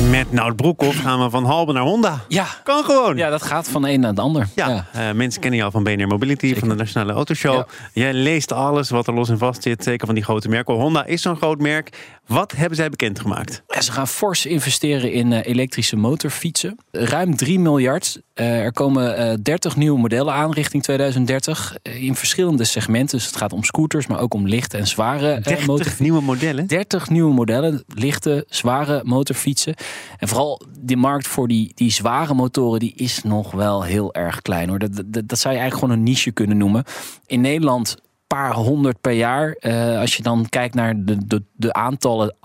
Met Nout Broekhoff gaan we van Halbe naar Honda. Ja. Kan gewoon. Ja, dat gaat van de een naar de ander. Ja, eh, mensen kennen jou van BNR Mobility, van de Nationale Autoshow. Ja. Jij leest alles wat er los en vast zit, zeker van die grote merken. Honda is zo'n groot merk. Wat hebben zij bekendgemaakt? Ja, Ze gaan fors investeren in eh, elektrische motorfietsen. Ruim 3 miljard. Eh, er komen eh, 30 nieuwe modellen aan richting 2030. eh, in verschillende segmenten. Dus het gaat om scooters, maar ook om lichte en zware eh 30 motorfietsen. nieuwe modellen. 30 nieuwe modellen, lichte, zware motorfietsen. En vooral die markt voor die, die zware motoren, die is nog wel heel erg klein. Hoor. Dat, dat, dat zou je eigenlijk gewoon een niche kunnen noemen. In Nederland paar honderd per jaar. Als je dan kijkt naar de, de, de aantallen,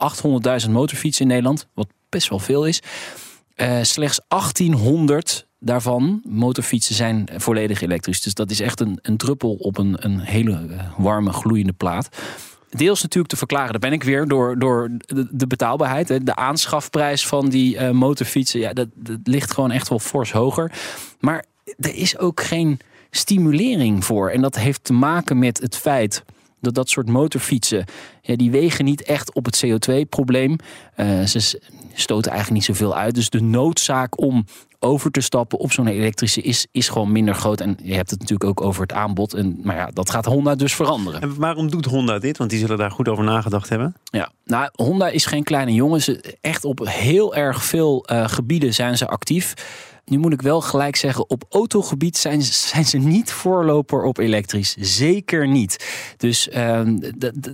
800.000 motorfietsen in Nederland, wat best wel veel is. Slechts 1800 daarvan, motorfietsen, zijn volledig elektrisch. Dus dat is echt een, een druppel op een, een hele eh, warme, gloeiende plaat. Deels natuurlijk te verklaren, daar ben ik weer, door, door de, betaalbaarheid. De aanschafprijs van die eh, motorfietsen, ja, dat ligt gewoon echt wel fors hoger. Maar er is ook geen stimulering voor. En dat heeft te maken met het feit dat dat soort motorfietsen, ja, die wegen niet echt op het CO2-probleem. Eh, ze stoten eigenlijk niet zoveel uit. Dus de noodzaak om over te stappen op zo'n elektrische is, is gewoon minder groot. En je hebt het natuurlijk ook over het aanbod. En, maar ja, dat gaat Honda dus veranderen. En waarom doet Honda dit? Want die zullen daar goed over nagedacht hebben. Ja, nou, Honda is geen kleine jongen. Ze, echt op heel erg veel eh, gebieden zijn ze actief. Nu moet ik wel gelijk zeggen, op autogebied zijn, zijn ze niet voorloper op elektrisch. Zeker niet. Dus ehm,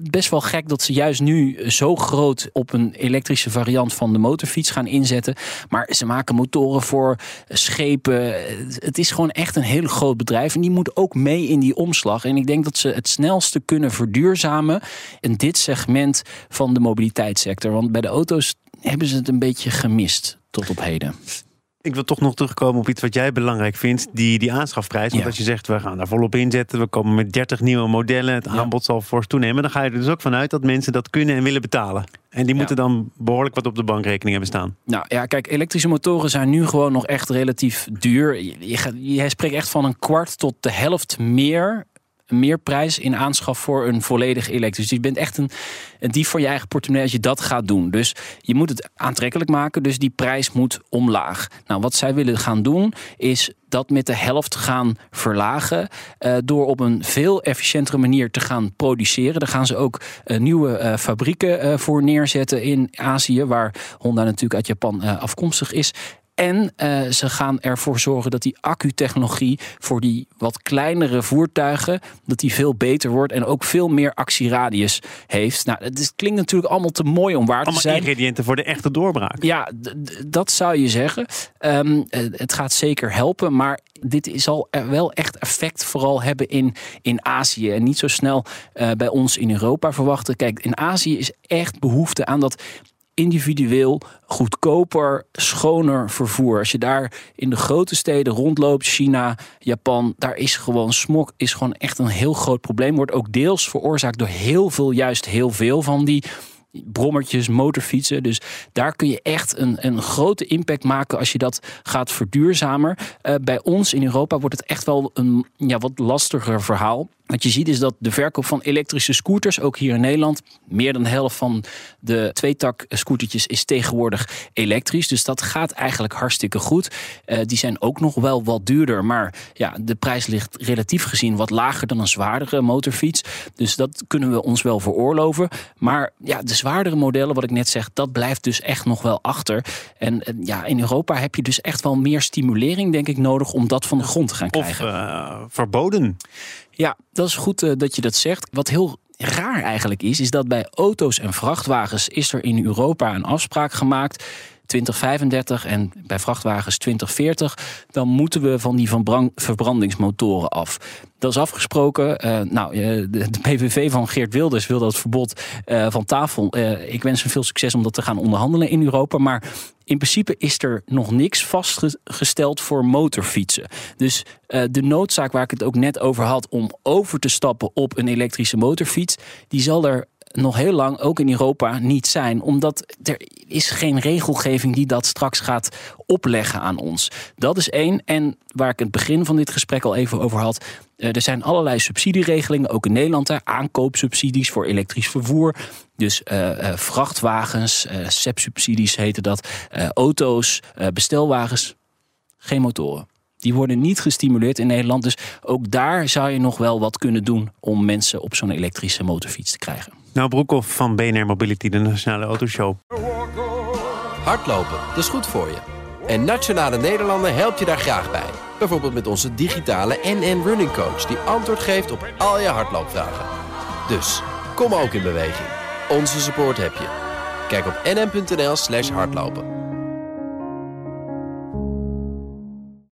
best wel gek dat ze juist nu zo groot op een elektrische variant van de motorfiets gaan inzetten. Maar ze maken motoren voor schepen. Het is gewoon echt een heel groot bedrijf. En die moet ook mee in die omslag. En ik denk dat ze het snelste kunnen verduurzamen in dit segment van de mobiliteitssector. Want bij de auto's hebben ze het een beetje gemist tot op heden. Ik wil toch nog terugkomen op iets wat jij belangrijk vindt. Die, die aanschafprijs. Want Ja. als je zegt, we gaan daar volop inzetten. We komen met 30 nieuwe modellen. Het Ja. aanbod zal fors toenemen. Dan ga je er dus ook vanuit dat mensen dat kunnen en willen betalen. En die moeten dan behoorlijk wat op de bankrekening hebben staan. Nou ja, kijk, elektrische motoren zijn nu gewoon nog echt relatief duur. Je, je spreekt echt van een kwart tot de helft meer. Meer prijs in aanschaf voor een volledig elektrisch. Dus je bent echt een, een dief van je eigen portemonnee als je dat gaat doen. Dus je moet het aantrekkelijk maken. Dus die prijs moet omlaag. Nou, wat zij willen gaan doen, is dat met de helft gaan verlagen. eh, door op een veel efficiëntere manier te gaan produceren. Daar gaan ze ook eh, nieuwe eh, fabrieken voor neerzetten in Azië, waar Honda natuurlijk uit Japan afkomstig is. En eh, ze gaan ervoor zorgen dat die accutechnologie voor die wat kleinere voertuigen, dat die veel beter wordt en ook veel meer actieradius heeft. Nou, het is- klinkt natuurlijk allemaal te mooi om waar te Allemaal zijn. ingrediënten voor de echte doorbraak. Ja, dat zou je zeggen. Ehm, eh, het gaat zeker helpen, maar dit zal er wel echt effect vooral hebben in, in Azië. En niet zo snel eh, bij ons in Europa verwachten. Kijk, in Azië is echt behoefte aan dat individueel, goedkoper, schoner vervoer. Als je daar in de grote steden rondloopt, China, Japan, daar is gewoon smog is gewoon echt een heel groot probleem. Wordt ook deels veroorzaakt door heel veel, juist heel veel van die brommertjes, motorfietsen. Dus daar kun je echt een, een grote impact maken als je dat gaat verduurzamen. Eh, bij ons in Europa wordt het echt wel een ja, wat lastiger verhaal. Wat je ziet is dat de verkoop van elektrische scooters, ook hier in Nederland, meer dan de helft van de tweetak scootertjes is tegenwoordig elektrisch. Dus dat gaat eigenlijk hartstikke goed. Eh, die zijn ook nog wel wat duurder, maar ja, de prijs ligt relatief gezien wat lager dan een zwaardere motorfiets. Dus dat kunnen we ons wel veroorloven. Maar ja, de zwaardere modellen, wat ik net zeg, dat blijft dus echt nog wel achter. En ja, in Europa heb je dus echt wel meer stimulering, denk ik, nodig om dat van de grond te gaan Of krijgen. eh, verboden. Ja, dat is goed eh, dat je dat zegt. Wat heel raar eigenlijk is, is dat bij auto's en vrachtwagens is er in Europa een afspraak gemaakt. 2035 en bij vrachtwagens 2040, dan moeten we van die verbrandingsmotoren af. Dat is afgesproken. Uh, nou, de, de, PVV van Geert Wilders wil dat verbod uh, van tafel. Ik wens hem veel succes om dat te gaan onderhandelen in Europa. Maar in principe is er nog niks vastgesteld voor motorfietsen. Dus de noodzaak waar ik het ook net over had om over te stappen op een elektrische motorfiets, die zal er nog heel lang ook in Europa niet zijn. Omdat er is geen regelgeving die dat straks gaat opleggen aan ons. Dat is één. En waar ik het begin van dit gesprek al even over had. Eh, er zijn allerlei subsidieregelingen, ook in Nederland. Aankoopsubsidies voor elektrisch vervoer. Dus uh, uh, vrachtwagens, uh, SEP-subsidies heten dat. auto's, bestelwagens. Geen motoren. Die worden niet gestimuleerd in Nederland. Dus ook daar zou je nog wel wat kunnen doen om mensen op zo'n elektrische motorfiets te krijgen. Nou, Broekhoff van BNR Mobility, de Nationale Autoshow. Hardlopen, dat is goed voor je. En Nationale Nederlanden helpt je daar graag bij. Bijvoorbeeld met onze digitale NN Running Coach... die antwoord geeft op al je hardloopvragen. Dus, kom ook in beweging. Onze support heb je. Kijk op nn.nl slash hardlopen.